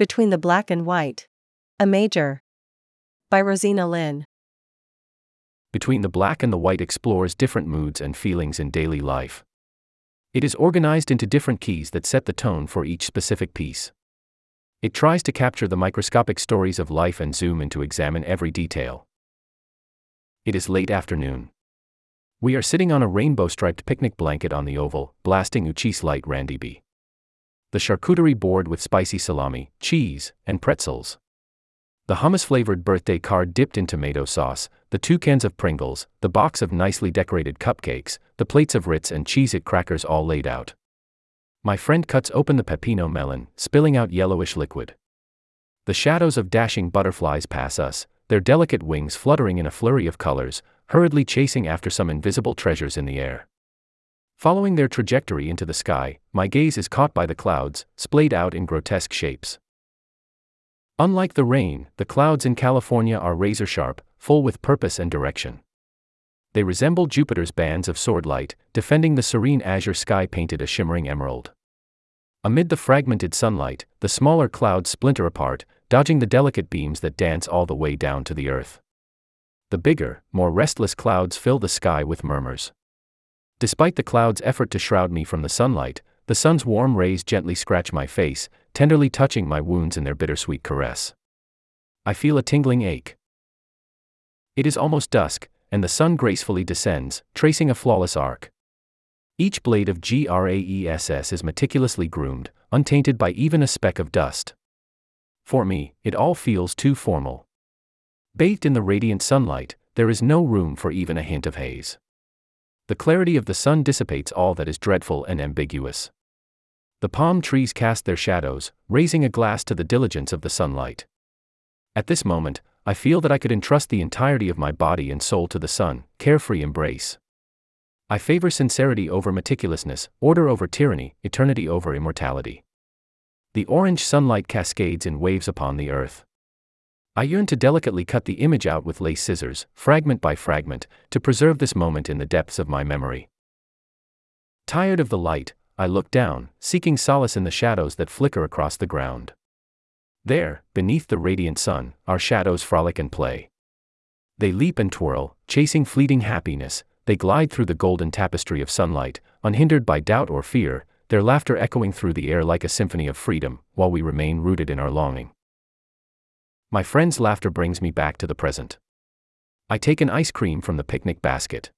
Between the Black and White. A Major. By Rosina Lynn. Between the Black and the White explores different moods and feelings in daily life. It is organized into different keys that set the tone for each specific piece. It tries to capture the microscopic stories of life and zoom in to examine every detail. It is late afternoon. We are sitting on a rainbow striped picnic blanket on the oval, blasting Uchis Light Randy B the charcuterie board with spicy salami, cheese, and pretzels. The hummus flavored birthday card dipped in tomato sauce, the two cans of Pringles, the box of nicely decorated cupcakes, the plates of Ritz and Cheez It crackers all laid out. My friend cuts open the pepino melon, spilling out yellowish liquid. The shadows of dashing butterflies pass us, their delicate wings fluttering in a flurry of colors, hurriedly chasing after some invisible treasures in the air. Following their trajectory into the sky, my gaze is caught by the clouds, splayed out in grotesque shapes. Unlike the rain, the clouds in California are razor sharp, full with purpose and direction. They resemble Jupiter's bands of sword light, defending the serene azure sky painted a shimmering emerald. Amid the fragmented sunlight, the smaller clouds splinter apart, dodging the delicate beams that dance all the way down to the earth. The bigger, more restless clouds fill the sky with murmurs. Despite the cloud's effort to shroud me from the sunlight, the sun's warm rays gently scratch my face, tenderly touching my wounds in their bittersweet caress. I feel a tingling ache. It is almost dusk, and the sun gracefully descends, tracing a flawless arc. Each blade of GRAESS is meticulously groomed, untainted by even a speck of dust. For me, it all feels too formal. Bathed in the radiant sunlight, there is no room for even a hint of haze the clarity of the sun dissipates all that is dreadful and ambiguous. The palm trees cast their shadows, raising a glass to the diligence of the sunlight. At this moment, I feel that I could entrust the entirety of my body and soul to the sun, carefree embrace. I favor sincerity over meticulousness, order over tyranny, eternity over immortality. The orange sunlight cascades in waves upon the earth. I yearn to delicately cut the image out with lace scissors, fragment by fragment, to preserve this moment in the depths of my memory. Tired of the light, I look down, seeking solace in the shadows that flicker across the ground. There, beneath the radiant sun, our shadows frolic and play. They leap and twirl, chasing fleeting happiness, they glide through the golden tapestry of sunlight, unhindered by doubt or fear, their laughter echoing through the air like a symphony of freedom, while we remain rooted in our longing. My friend's laughter brings me back to the present. I take an ice cream from the picnic basket.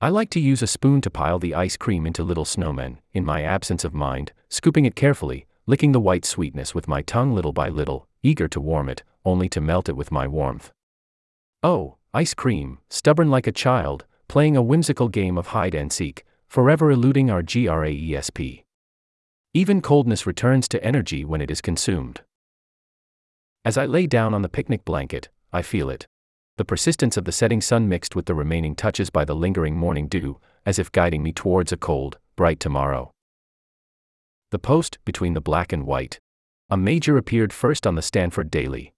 I like to use a spoon to pile the ice cream into little snowmen, in my absence of mind, scooping it carefully, licking the white sweetness with my tongue little by little, eager to warm it, only to melt it with my warmth. Oh, ice cream, stubborn like a child, playing a whimsical game of hide and seek, forever eluding our GRAESP. Even coldness returns to energy when it is consumed. As I lay down on the picnic blanket, I feel it. The persistence of the setting sun mixed with the remaining touches by the lingering morning dew, as if guiding me towards a cold, bright tomorrow. The post, between the black and white. A major appeared first on the Stanford Daily.